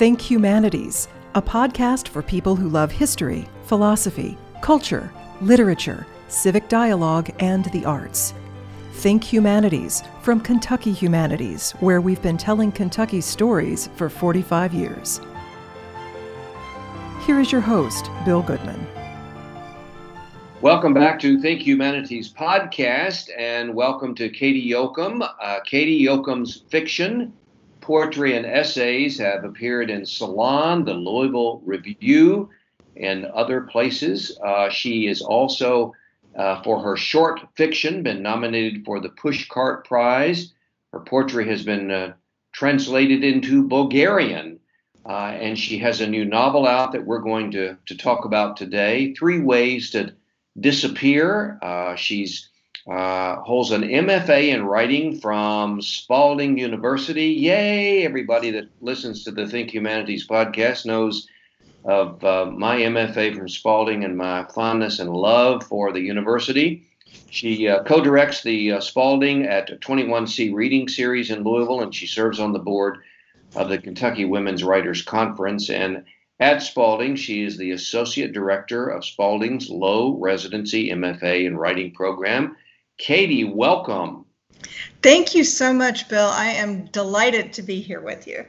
Think Humanities, a podcast for people who love history, philosophy, culture, literature, civic dialogue, and the arts. Think Humanities from Kentucky Humanities, where we've been telling Kentucky stories for 45 years. Here is your host, Bill Goodman. Welcome back to Think Humanities podcast, and welcome to Katy Yocom. Uh, Katy Yocom's fiction, poetry, and essays have appeared in Salon, the Louisville Review, and other places. Uh, she is also, uh, for her short fiction, been nominated for the Pushcart Prize. Her poetry has been uh, translated into Bulgarian. Uh, and she has a new novel out that we're going to, to talk about today Three Ways to disappear. Uh, she's uh, holds an MFA in writing from Spalding University. Yay! Everybody that listens to the Think Humanities podcast knows of uh, my MFA from Spalding and my fondness and love for the university. She uh, co directs the uh, Spalding at 21C Reading Series in Louisville, and she serves on the board of the Kentucky Women's Writers Conference. And at Spalding, she is the Associate Director of Spalding's Low Residency MFA in Writing Program. Katy, welcome. Thank you so much, Bill. I am delighted to be here with you.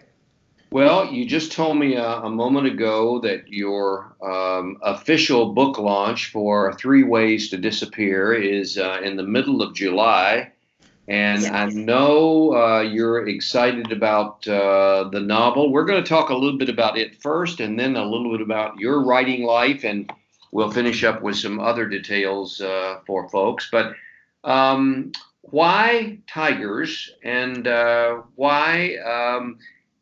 Well, you just told me a, a moment ago that your um, official book launch for Three Ways to Disappear is uh, in the middle of July. And yes. I know uh, you're excited about uh, the novel. We're going to talk a little bit about it first and then a little bit about your writing life, and we'll finish up with some other details uh, for folks. But um, why tigers and uh, why um,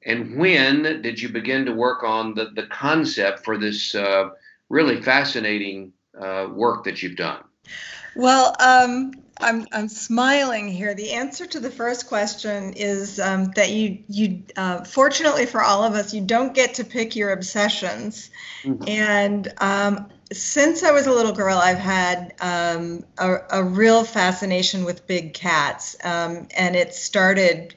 and when did you begin to work on the, the concept for this uh, really fascinating uh, work that you've done? Well, um, I'm I'm smiling here. The answer to the first question is um, that you you uh, fortunately for all of us, you don't get to pick your obsessions, mm-hmm. and um, since I was a little girl, I've had um, a, a, real fascination with big cats, um, and it started.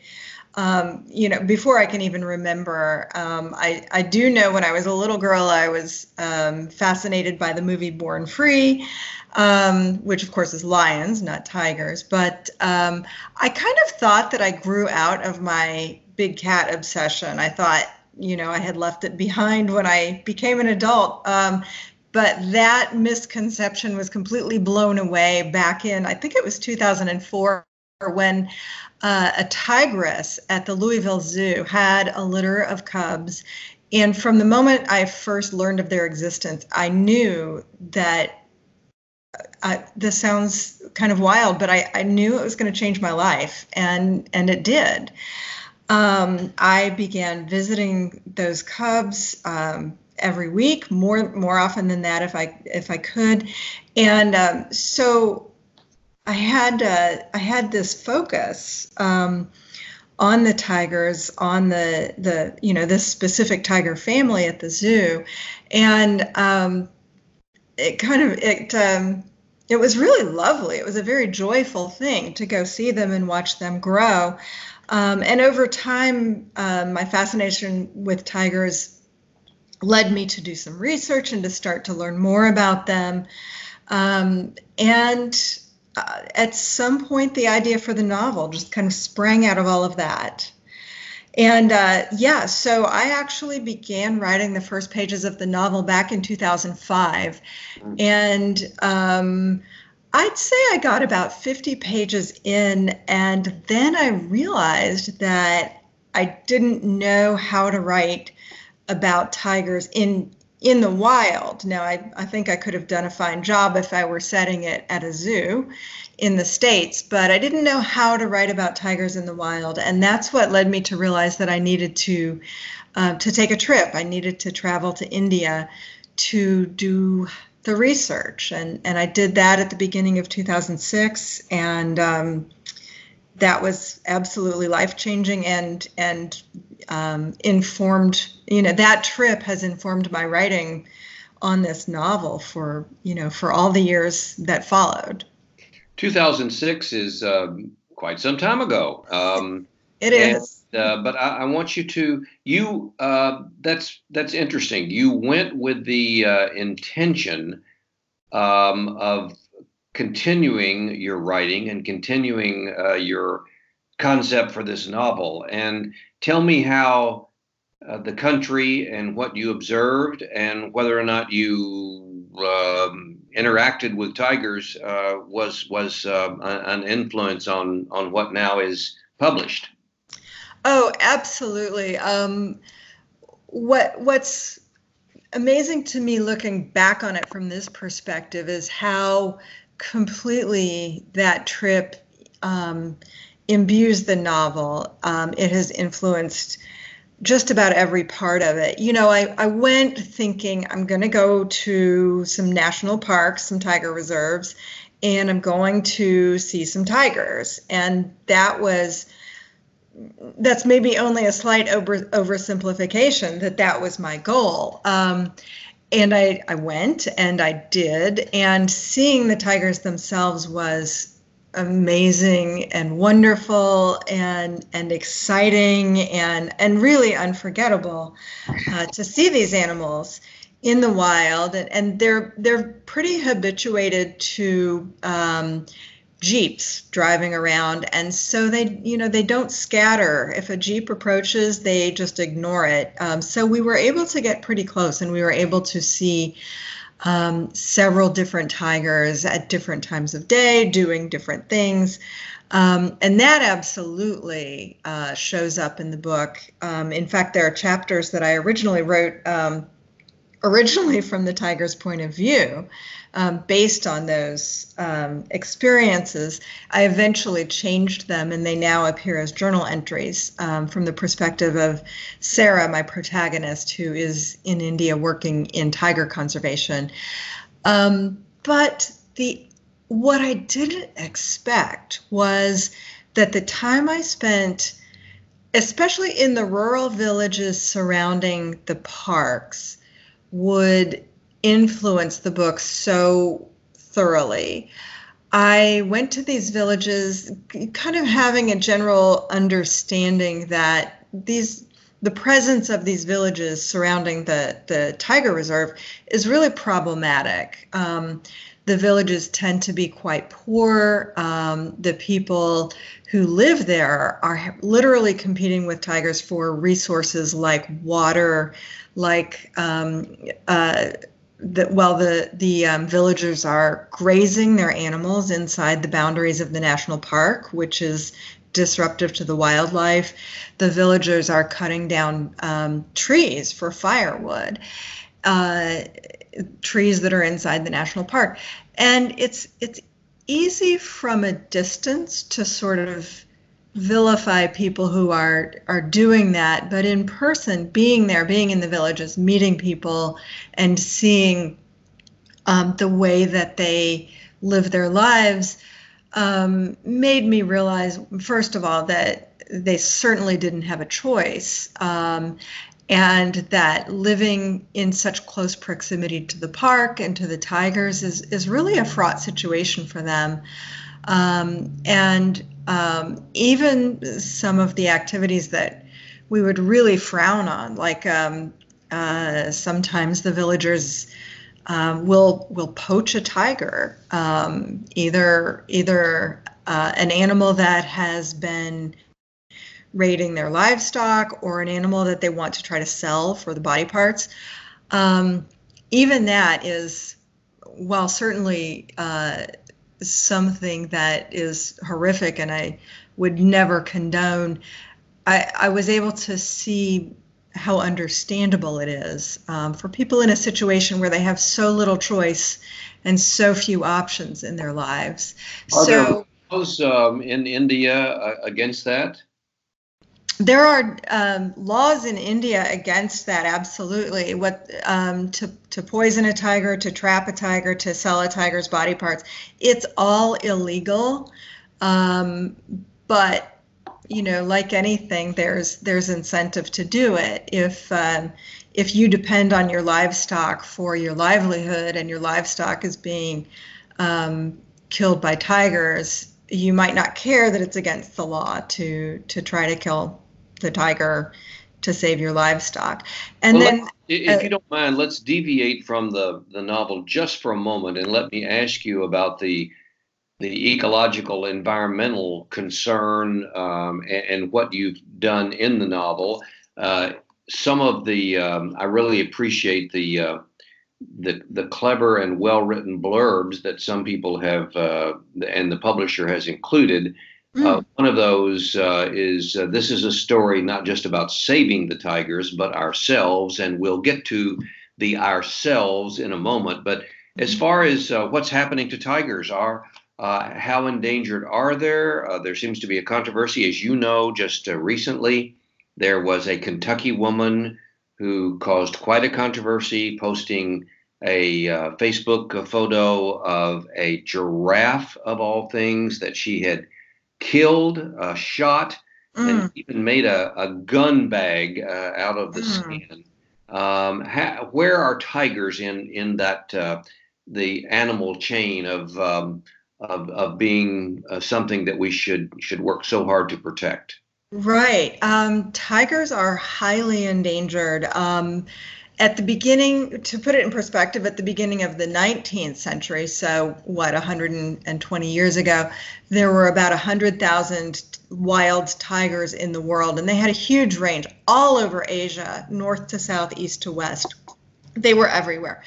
Um, you know, before I can even remember, um, I, I do know when I was a little girl, I was um, fascinated by the movie Born Free, um, which of course is lions, not tigers. But I kind of thought that I grew out of my big cat obsession. I thought, you know, I had left it behind when I became an adult. Um, but that misconception was completely blown away back in i think it was 2004 when uh, a tigress at the louisville zoo had a litter of cubs. And from the moment i first learned of their existence i knew that uh, this sounds kind of wild but I, I knew it was going to change my life and and it did. Um, i began visiting those cubs um, every week, more more often than that if I if I could, and um, so I had uh, I had this focus um, on the tigers, on the the you know this specific tiger family at the zoo, and um, it kind of it. Um, it was really lovely. It was a very joyful thing to go see them and watch them grow. Um, and over time, um, my fascination with tigers led me to do some research and to start to learn more about them. Um, and uh, at some point, the idea for the novel just kind of sprang out of all of that. And uh, yeah, so I actually began writing the first pages of the novel back in 2005. Mm. And um, I'd say I got about 50 pages in, and then I realized that I didn't know how to write about tigers in in the wild. Now, I, I think I could have done a fine job if I were setting it at a zoo in the States, but I didn't know how to write about tigers in the wild. And that's what led me to realize that I needed to, uh, to take a trip. I needed to travel to India to do the research. And, and I did that at the beginning of 2006. And um, that was absolutely life changing and, and um, informed you know that trip has informed my writing on this novel for you know for all the years that followed 2006 is um, quite some time ago um, It is. And, uh, but I, I, want you to you. Uh, that's that's interesting. You went with the uh, intention um, of continuing your writing and continuing uh, your concept for this novel. And tell me how uh, the country and what you observed, and whether or not you um, interacted with tigers uh, was was uh, an influence on on what now is published. Oh, absolutely. Um, what what's amazing to me looking back on it from this perspective is how completely that trip um, imbues the novel. Um, it has influenced just about every part of it. You know, I, I went thinking I'm going to go to some national parks, some tiger reserves, and I'm going to see some tigers. And that was that's maybe only a slight over oversimplification that that was my goal. Um, and I, I went and I did, and seeing the tigers themselves was amazing and wonderful and and exciting and and really unforgettable uh, to see these animals in the wild. And, and they're they're pretty habituated to um, jeeps driving around and so they you know they don't scatter if a jeep approaches they just ignore it um, so we were able to get pretty close and we were able to see um, several different tigers at different times of day doing different things. Um, and that absolutely uh, shows up in the book. Um, in fact, there are chapters that I originally wrote um, originally from the tiger's point of view, um, based on those um, experiences. I eventually changed them, and they now appear as journal entries um, from the perspective of Sarah, my protagonist, who is in India working in tiger conservation. Um, but the what I didn't expect was that the time I spent especially in the rural villages surrounding the parks, would influence the book so thoroughly. I went to these villages kind of having a general understanding that these the presence of these villages surrounding the, the tiger reserve is really problematic. Um, the villages tend to be quite poor. Um, the people who live there are literally competing with tigers for resources like water, like um, uh, the, while the the um, villagers are grazing their animals inside the boundaries of the national park, which is disruptive to the wildlife, the villagers are cutting down um, trees for firewood, uh, trees that are inside the national park, and it's it's easy from a distance to sort of vilify people who are are doing that. But in person being there being in the villages meeting people and seeing um, the way that they live their lives um, made me realize first of all that they certainly didn't have a choice. Um, and that living in such close proximity to the park and to the tigers is, is really a fraught situation for them. Um, and um, even some of the activities that we would really frown on, like um, uh, sometimes the villagers um, will will poach a tiger, um, either either uh, an animal that has been raiding their livestock or an animal that they want to try to sell for the body parts. Um, even that is, while certainly uh, something that is horrific and I would never condone, I, I was able to see how understandable it is um, for people in a situation where they have so little choice and so few options in their lives. Are so, there laws um, in India uh, against that? There are um, laws in India against that. Absolutely, what um, to to poison a tiger, to trap a tiger, to sell a tiger's body parts. It's all illegal. Um, but you know, like anything, there's there's incentive to do it. If um, if you depend on your livestock for your livelihood, and your livestock is being um, killed by tigers, you might not care that it's against the law to to try to kill the tiger to save your livestock. And well, then, if uh, you don't mind, let's deviate from the the novel just for a moment, and let me ask you about the the ecological environmental concern um, and, and, what you've done in the novel. Uh, some of the um, I really appreciate the uh, the the clever and well written blurbs that some people have uh, and the publisher has included. Mm. Uh, one of those uh, is uh, this is a story not just about saving the tigers, but ourselves, and we'll get to the ourselves in a moment. But as hmm. far as uh, what's happening to tigers, are uh, how endangered are there? there seems to be a controversy, as you know, just recently. There was a Kentucky woman who caused quite a controversy, posting a uh, Facebook photo of a giraffe, of all things, that she had killed, uh, shot, mm. and even made a, a gun bag uh, out of the mm. skin. Um, ha- where are tigers in in that uh, the animal chain of um, of, of being uh, something that we should should work so hard to protect? Right. Um, tigers are highly endangered. At the beginning, to put it in perspective, at the beginning of the 19th century, so what, 120 years ago, there were about 100,000 wild tigers in the world, and they had a huge range all over Asia, north to south, east to west. They were everywhere.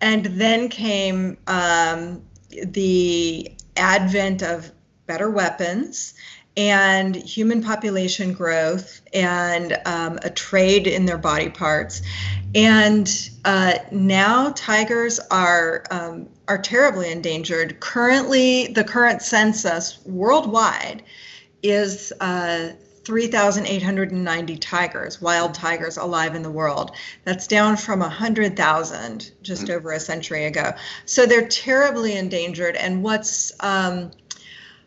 And then came um, the advent of better weapons and human population growth and um, a trade in their body parts. And uh, now tigers are um, are terribly endangered. Currently, the current census worldwide is uh, 3,890 tigers, wild tigers alive in the world. That's down from 100,000 just over a century ago. So they're terribly endangered. And what's um,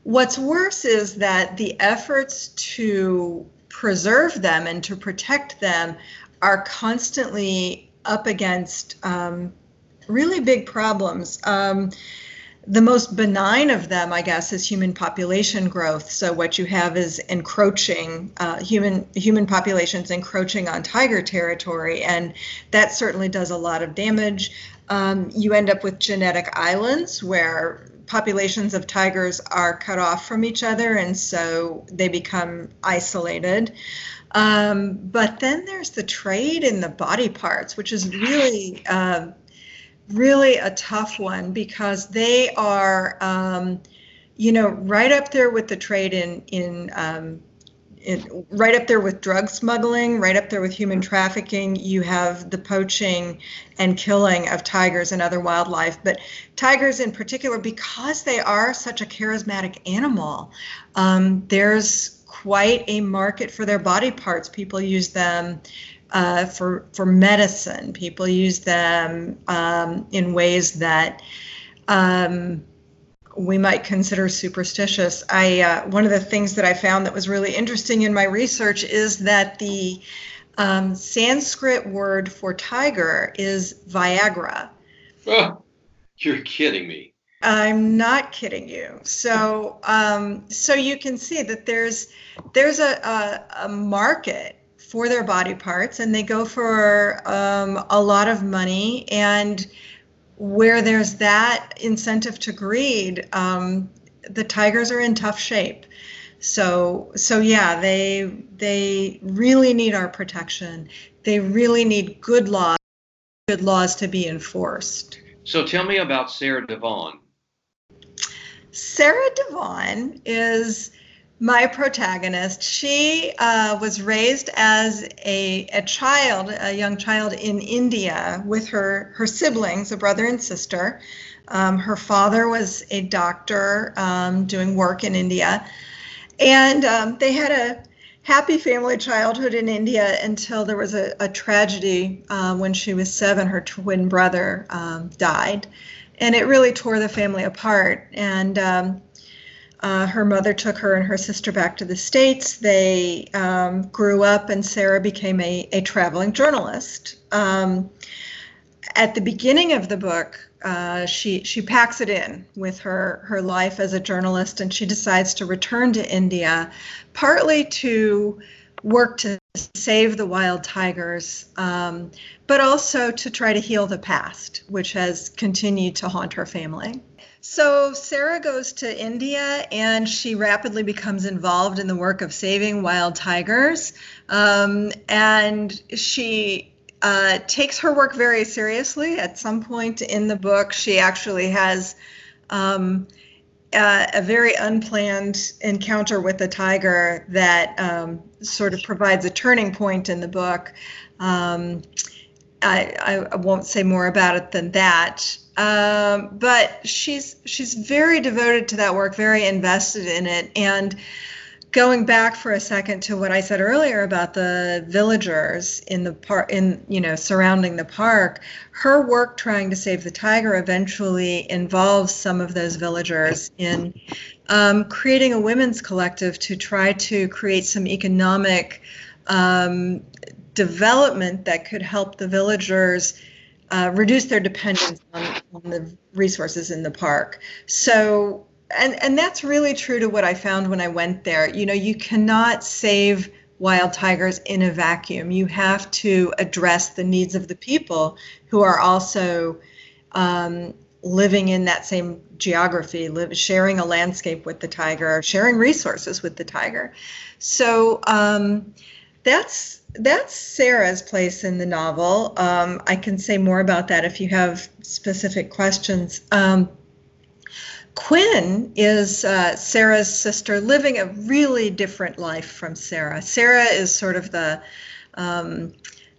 What's worse is that the efforts to preserve them and to protect them are constantly up against um, really big problems. Um, the most benign of them, I guess, is human population growth. So what you have is encroaching uh, human human populations encroaching on tiger territory, and that certainly does a lot of damage. Um, you end up with genetic islands where populations of tigers are cut off from each other, and so they become isolated. Um, but then there's the trade in the body parts, which is really, uh, really a tough one because they are, um, you know, right up there with the trade in in um, it, right up there with drug smuggling, right up there with human trafficking. You have the poaching and killing of tigers and other wildlife. But tigers, in particular, because they are such a charismatic animal, um, there's quite a market for their body parts. People use them. Uh, for for medicine, people use them um, in ways that um, we might consider superstitious. I uh, one of the things that I found that was really interesting in my research is that the um, Sanskrit word for tiger is Viagra. Oh, you're kidding me. I'm not kidding you. So, um, so you can see that there's there's a, a, a market for their body parts, and they go for um, a lot of money and where there's that incentive to greed, um, the tigers are in tough shape. So so yeah, they they really need our protection. They really need good laws, good laws to be enforced. So tell me about Sarah Devon. Sarah Devon is my protagonist, she uh, was raised as a, a child, a young child in India with her, her siblings, a brother and sister. Um, her father was a doctor um, doing work in India. And um, they had a happy family childhood in India until there was a, a tragedy uh, when she was seven. Her twin brother um, died. And it really tore the family apart. And um, uh, her mother took her and her sister back to the States. They um, grew up, and Sarah became a, a traveling journalist. Um, at the beginning of the book, uh, she she packs it in with her her life as a journalist, and she decides to return to India, partly to work to save the wild tigers, um, but also to try to heal the past, which has continued to haunt her family. So Sarah goes to India and she rapidly becomes involved in the work of saving wild tigers. Um, and she uh, takes her work very seriously. At some point in the book, she actually has um, uh, a very unplanned encounter with a tiger that um, sort of provides a turning point in the book. Um, I, I, won't say more about it than that. Um, but she's she's very devoted to that work, very invested in it, and going back for a second to what I said earlier about the villagers in the park, in you know, surrounding the park, her work trying to save the tiger eventually involves some of those villagers in um, creating a women's collective to try to create some economic um, development that could help the villagers. Uh, reduce their dependence on, on the resources in the park. So and and that's really true to what I found when I went there. You know, you cannot save wild tigers in a vacuum. You have to address the needs of the people who are also um, living in that same geography, live, sharing a landscape with the tiger, sharing resources with the tiger. So um, that's that's Sarah's place in the novel. Um, I can say more about that if you have specific questions. Um, Quinn is uh, Sarah's sister, living a really different life from Sarah. Sarah is sort of the um,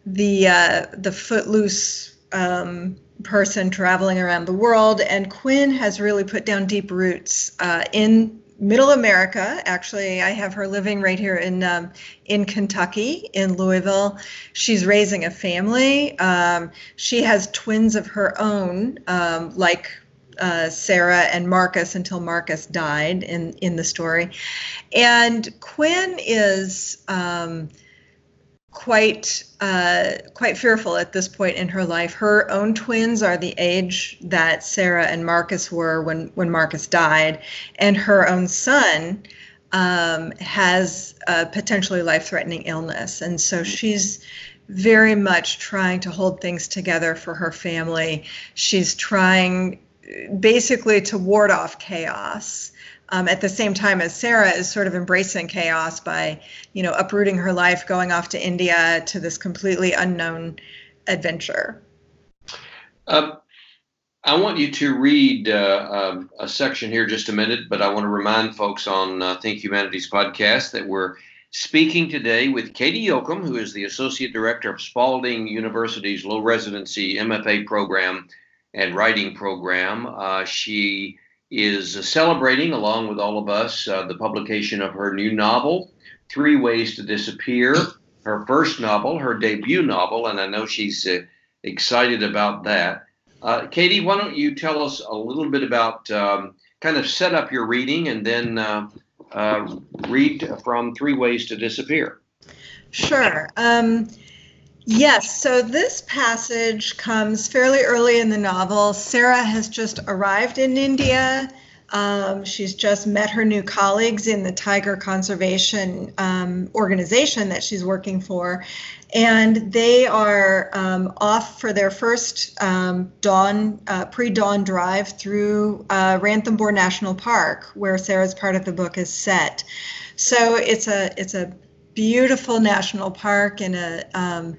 the uh, the footloose um, person traveling around the world, and Quinn has really put down deep roots uh, in Middle America. Actually, I have her living right here in um, in Kentucky, in Louisville. She's raising a family. Um, she has twins of her own, um, like uh, Sarah and Marcus until Marcus died in in the story, and Quinn is um, quite uh, quite fearful at this point in her life. Her own twins are the age that Sarah and Marcus were when when Marcus died, and her own son um, has a potentially life-threatening illness, and so she's very much trying to hold things together for her family. She's trying basically to ward off chaos. Um, at the same time as Sarah is sort of embracing chaos by, you know, uprooting her life, going off to India to this completely unknown adventure. Um, I want you to read uh, um, a section here just a minute, but I want to remind folks on uh, Think Humanities podcast that we're speaking today with Katy Yocom, who is the Associate Director of Spalding University's Low Residency MFA program and writing program. Uh, she is celebrating, along with all of us, uh, the publication of her new novel, Three Ways to Disappear, her first novel, her debut novel, and I know she's uh, excited about that. Uh, Katy, why don't you tell us a little bit about um, kind of set up your reading and then uh, uh, read from Three Ways to Disappear? Sure. Um, Yes, so this passage comes fairly early in the novel. Sarah has just arrived in India. Um, she's just met her new colleagues in the tiger conservation um, organization that she's working for. And they are um, off for their first um, dawn, uh, pre dawn drive through uh, Ranthambore National Park, where Sarah's part of the book is set. So it's a, it's a beautiful national park in a um,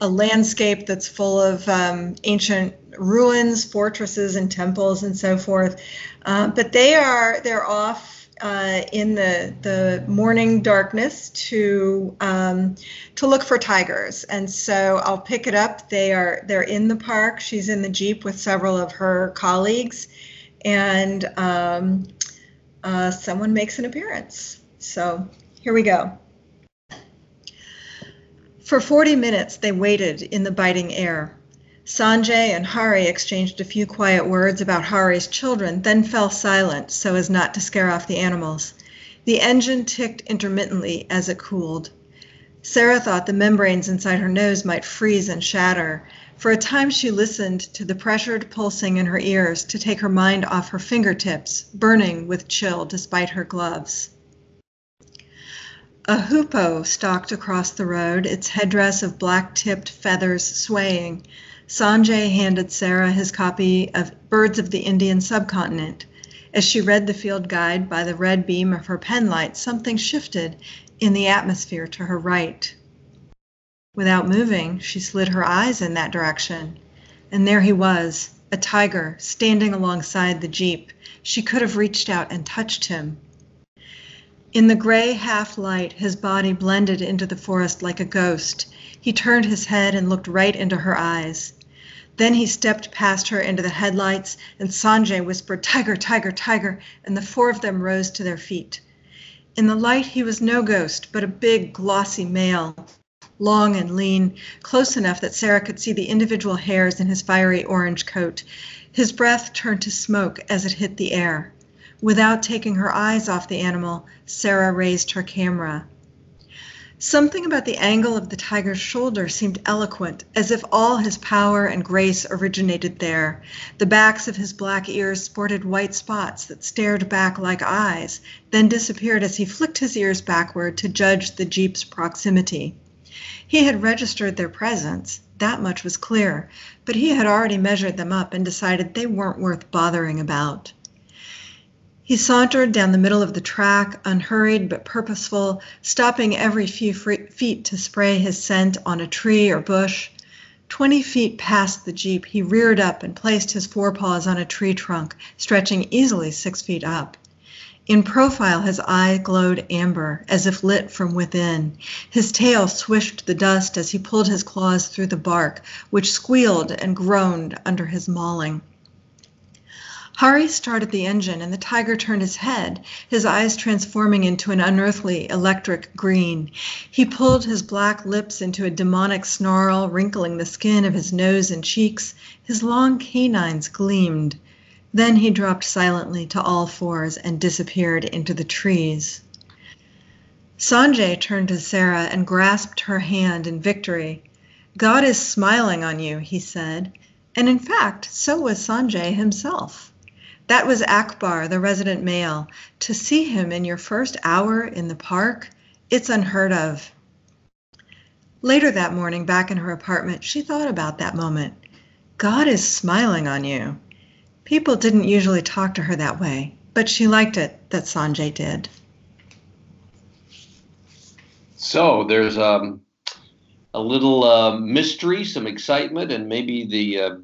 a landscape that's full of um, ancient ruins, fortresses, and temples, and so forth. Uh, but they are they're off uh, in the the morning darkness to um, to look for tigers. And so I'll pick it up. They are they're in the park. She's in the jeep with several of her colleagues, and um, uh, someone makes an appearance. So here we go. For 40 minutes they waited in the biting air. Sanjay and Hari exchanged a few quiet words about Hari's children, then fell silent so as not to scare off the animals. The engine ticked intermittently as it cooled. Sarah thought the membranes inside her nose might freeze and shatter. For a time, she listened to the pressured pulsing in her ears to take her mind off her fingertips, burning with chill despite her gloves. A hoopoe stalked across the road, its headdress of black tipped feathers swaying. Sanjay handed Sarah his copy of Birds of the Indian Subcontinent. As she read the field guide by the red beam of her penlight, something shifted in the atmosphere to her right. Without moving, she slid her eyes in that direction. And there he was, a tiger, standing alongside the jeep. She could have reached out and touched him. In the gray half light, his body blended into the forest like a ghost. He turned his head and looked right into her eyes. Then he stepped past her into the headlights, and Sanjay whispered, Tiger, tiger, tiger, and the four of them rose to their feet. In the light, he was no ghost, but a big, glossy male, long and lean, close enough that Sarah could see the individual hairs in his fiery orange coat. His breath turned to smoke as it hit the air. Without taking her eyes off the animal, Sarah raised her camera. Something about the angle of the tiger's shoulder seemed eloquent, as if all his power and grace originated there. The backs of his black ears sported white spots that stared back like eyes, then disappeared as he flicked his ears backward to judge the jeep's proximity. He had registered their presence, that much was clear, but he had already measured them up and decided they weren't worth bothering about. He sauntered down the middle of the track, unhurried but purposeful, stopping every few feet to spray his scent on a tree or bush. Twenty feet past the jeep, he reared up and placed his forepaws on a tree trunk, stretching easily six feet up. In profile, his eye glowed amber, as if lit from within. His tail swished the dust as he pulled his claws through the bark, which squealed and groaned under his mauling. Hari started the engine, and the tiger turned his head, his eyes transforming into an unearthly electric green. He pulled his black lips into a demonic snarl, wrinkling the skin of his nose and cheeks. His long canines gleamed. Then he dropped silently to all fours and disappeared into the trees. Sanjay turned to Sarah and grasped her hand in victory. God is smiling on you, he said. And in fact, so was Sanjay himself. That was Akbar, the resident male. To see him in your first hour in the park, it's unheard of. Later that morning, back in her apartment, she thought about that moment. God is smiling on you. People didn't usually talk to her that way, but she liked it that Sanjay did. So there's um, a little uh, mystery, some excitement, and maybe the uh,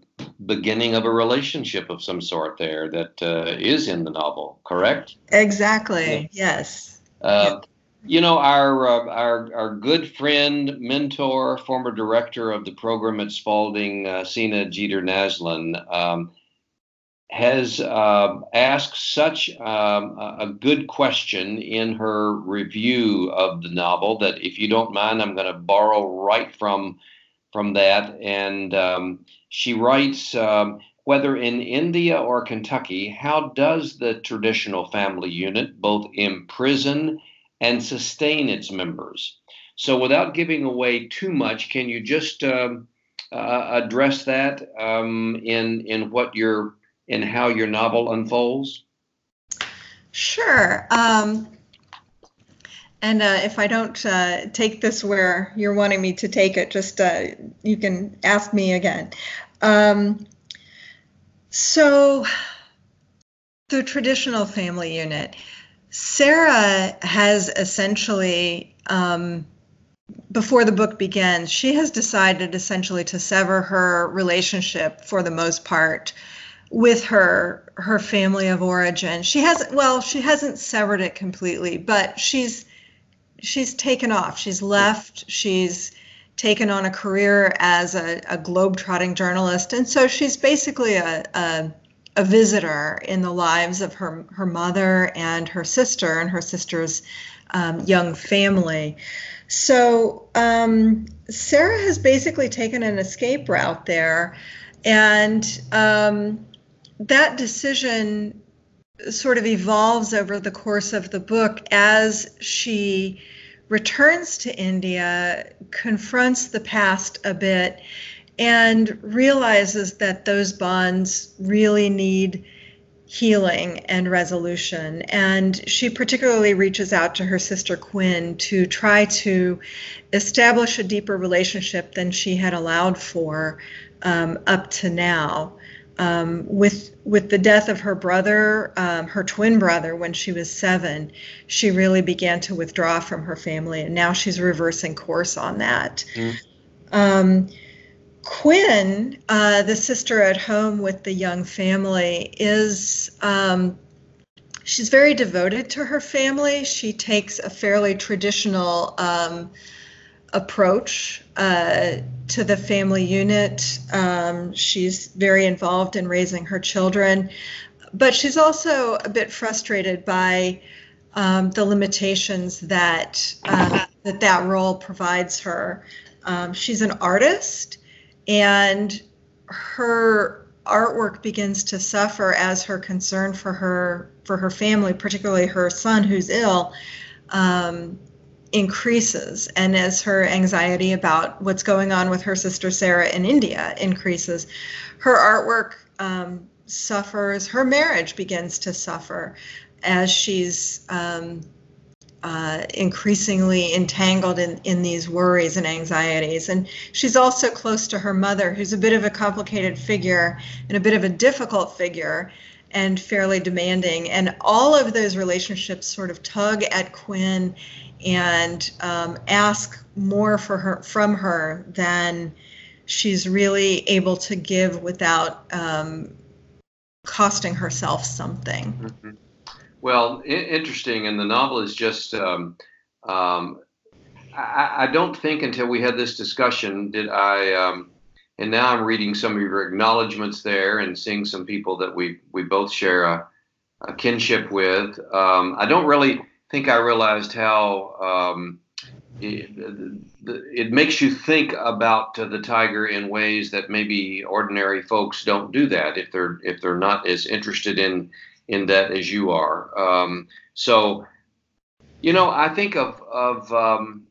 beginning of a relationship of some sort there that uh, is in the novel, correct? Exactly. Yeah. Yes. Uh, you know, our, uh, our our good friend, mentor, former director of the program at Spalding, uh, Sena Jeter Naslund, um, has uh, asked such um, a good question in her review of the novel that, if you don't mind, I'm going to borrow right from from that and. Um, she writes, um, whether in India or Kentucky, how does the traditional family unit both imprison and sustain its members? So, without giving away too much, can you just um, uh, address that um, in in what your in how your novel unfolds? Sure. Um, and uh, if I don't uh, take this where you're wanting me to take it, just uh, you can ask me again. Um, so, the traditional family unit, Sarah has essentially, um, before the book begins, she has decided essentially to sever her relationship for the most part with her her family of origin. She hasn't well, she hasn't severed it completely, but she's she's taken off. She's left. She's taken on a career as a, a globe-trotting journalist, and so she's basically a, a, a visitor in the lives of her her mother and her sister and her sister's um, young family. So um, Sarah has basically taken an escape route there, and um, that decision sort of evolves over the course of the book as she returns to India, confronts the past a bit, and realizes that those bonds really need healing and resolution. And she particularly reaches out to her sister Quinn to try to establish a deeper relationship than she had allowed for um, up to now. Um, with with the death of her brother, um, her twin brother, when she was seven, she really began to withdraw from her family, and now she's reversing course on that. Mm. Quinn, uh, the sister at home with the young family, is um, she's very devoted to her family. She takes a fairly traditional um, approach uh, to the family unit. Um, she's very involved in raising her children, but she's also a bit frustrated by um, the limitations that uh, that that role provides her. Um, she's an artist and her artwork begins to suffer as her concern for her for her family, particularly her son who's ill, um, increases, and as her anxiety about what's going on with her sister Sarah in India increases, her artwork um, suffers. Her marriage begins to suffer as she's um, uh, increasingly entangled in, in these worries and anxieties. And she's also close to her mother, who's a bit of a complicated figure and a bit of a difficult figure and fairly demanding. And all of those relationships sort of tug at Quinn and um, ask more for her from her than she's really able to give without um, costing herself something. Mm-hmm. Well, I- interesting, and the novel is just. Um, um, I, I, don't think until we had this discussion did I, um, and now I'm reading some of your acknowledgments there and seeing some people that we we both share a, a kinship with. Um, I don't really think I realized how um, it, it, makes you think about the tiger in ways that maybe ordinary folks don't do that if they're if they're not as interested in in that as you are. Um, so, you know, I think of of um,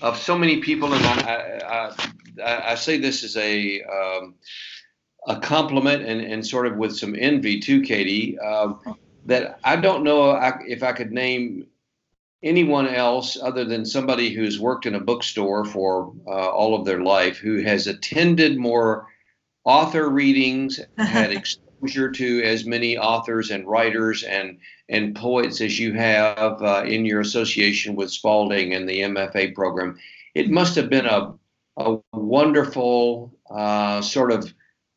of so many people, and I, I, I say this as a um, a compliment and, and sort of with some envy too, Katy. Uh, that I don't know if I could name anyone else other than somebody who's worked in a bookstore for uh, all of their life who has attended more author readings, had exposure to as many authors and writers and and poets as you have uh, in your association with Spalding and the MFA program, it must have been a a wonderful uh, sort of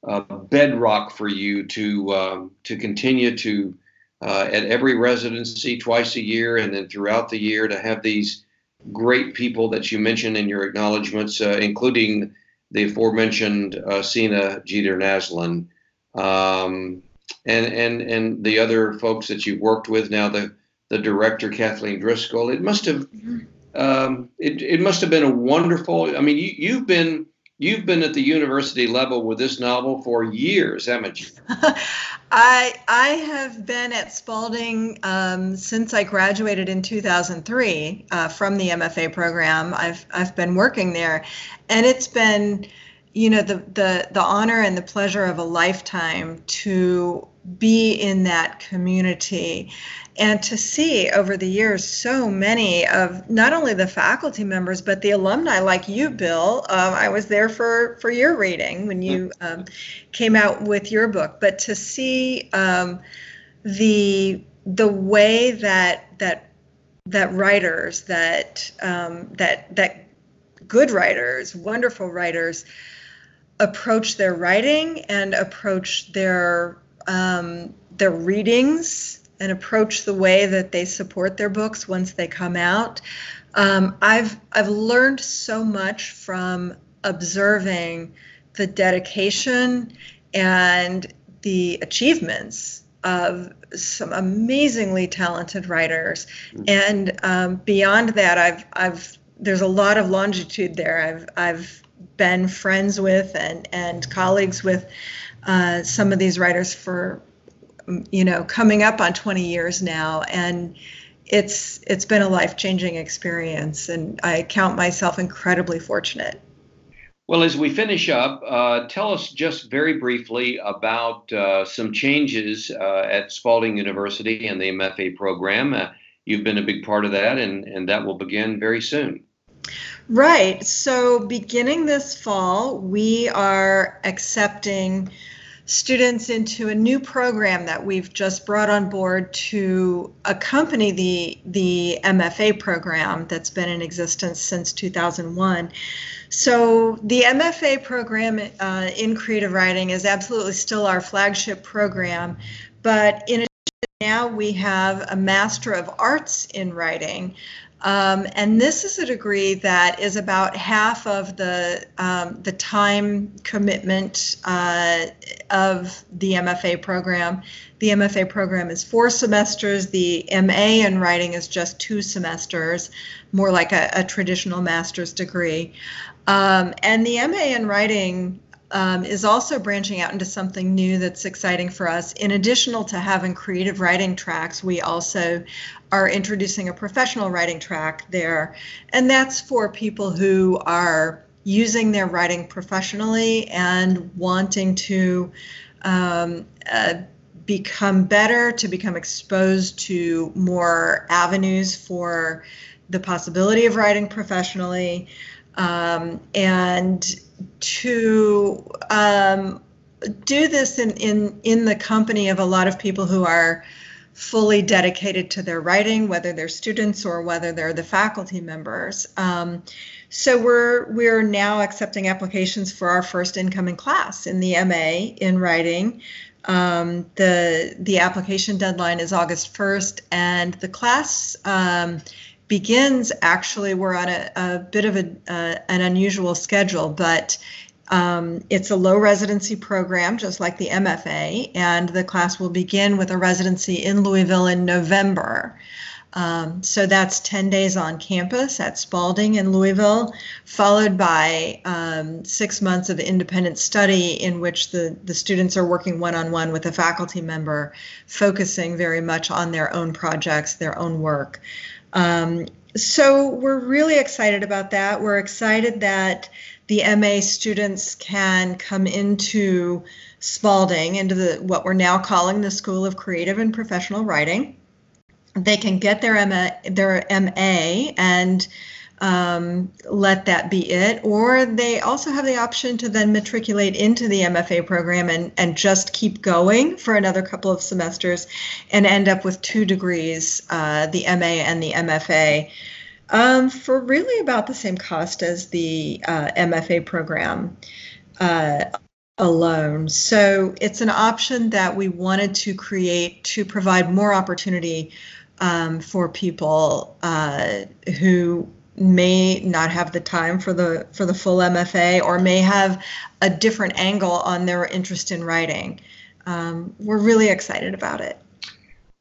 uh, bedrock for you to um, to continue to uh, at every residency twice a year and then throughout the year to have these great people that you mentioned in your acknowledgments, uh, including the aforementioned uh, Sena Jeter Naslund um, and and and the other folks that you've worked with now the the director Kathleen Driskell. It must have um, it it must have been a wonderful. I mean, you you've been you've been at the university level with this novel for years, haven't you? I I have been at Spalding um, since I graduated in 2003 uh, from the MFA program. I've I've been working there, and it's been you know the the the honor and the pleasure of a lifetime to be in that community and to see over the years so many of not only the faculty members but the alumni like you bill. Um, i was there for for your reading when you um, came out with your book but to see um, the the way that that that writers that um, that that good writers wonderful writers approach their writing and approach their um, their readings and approach the way that they support their books once they come out. Um, I've I've learned so much from observing the dedication and the achievements of some amazingly talented writers, mm-hmm. and um, beyond that, I've I've there's a lot of longitude there. I've I've been friends with and, and colleagues with uh, some of these writers for, you know, coming up on 20 years now. And it's it's been a life changing experience, and I count myself incredibly fortunate. Well, as we finish up, uh, tell us just very briefly about uh, some changes uh, at Spalding University and the MFA program. Uh, you've been a big part of that, and, and that will begin very soon. Right. So, beginning this fall, we are accepting students into a new program that we've just brought on board to accompany the the MFA program that's been in existence since 2001. So the MFA program uh, in creative writing is absolutely still our flagship program, but in addition now we have a Master of Arts in Writing. Um, and this is a degree that is about half of the um, the time commitment uh, of the MFA program. The MFA program is four semesters. The MA in writing is just two semesters, more like a, a traditional master's degree. Um, and the MA in writing um, is also branching out into something new that's exciting for us. In addition to having creative writing tracks, we also are introducing a professional writing track there. And that's for people who are using their writing professionally and wanting to um, uh, become better, to become exposed to more avenues for the possibility of writing professionally um, and to um, do this in, in in the company of a lot of people who are fully dedicated to their writing, whether they're students or whether they're the faculty members. Um, so we're we're now accepting applications for our first incoming class in the MA in writing. Um, the the application deadline is August 1st, and the class um, begins actually we're on a, a bit of a, uh, an unusual schedule but um, it's a low residency program just like the mfa and the class will begin with a residency in louisville in november um, so that's 10 days on campus at Spalding in Louisville, followed by um, six months of independent study in which the, the students are working one on one with a faculty member, focusing very much on their own projects, their own work. Um, so we're really excited about that. We're excited that the MA students can come into Spalding, into the what we're now calling the School of Creative and Professional Writing. They can get their MA, their MA and um, let that be it. Or they also have the option to then matriculate into the MFA program and, and just keep going for another couple of semesters and end up with two degrees, uh, the MA and the MFA, um, for really about the same cost as the uh, MFA program. Uh, alone. So it's an option that we wanted to create to provide more opportunity um, for people uh, who may not have the time for the for the full MFA or may have a different angle on their interest in writing. Um, we're really excited about it.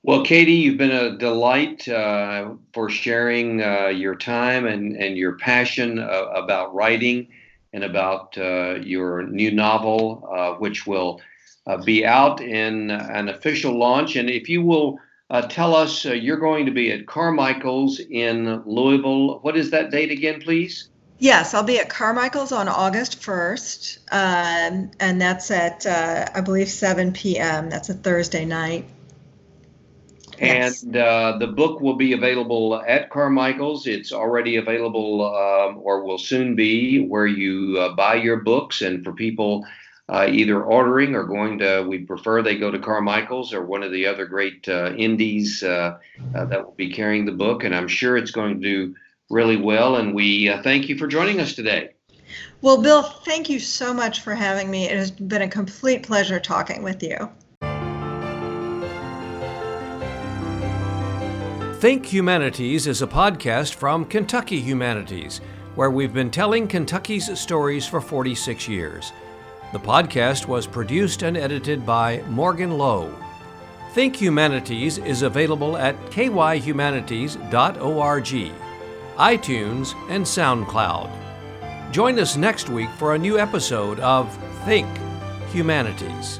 Well, Katy, you've been a delight uh, for sharing uh, your time and, and your passion uh, about writing and about uh, your new novel, uh, which will uh, be out in an official launch. And if you will uh, tell us uh, you're going to be at Carmichael's in Louisville. What is that date again, please? Yes, I'll be at Carmichael's on August 1st, um, and that's at, uh, I believe, 7 p.m. That's a Thursday night. And yes. uh, the book will be available at Carmichael's. It's already available um, or will soon be where you uh, buy your books. And for people uh, either ordering or going to, we prefer they go to Carmichael's or one of the other great uh, indies uh, uh, that will be carrying the book. And I'm sure it's going to do really well. And we uh, thank you for joining us today. Well, Bill, thank you so much for having me. It has been a complete pleasure talking with you. Think Humanities is a podcast from Kentucky Humanities, where we've been telling Kentucky's stories for 46 years. The podcast was produced and edited by Morgan Lowe. Think Humanities is available at kyhumanities.org, iTunes, and SoundCloud. Join us next week for a new episode of Think Humanities.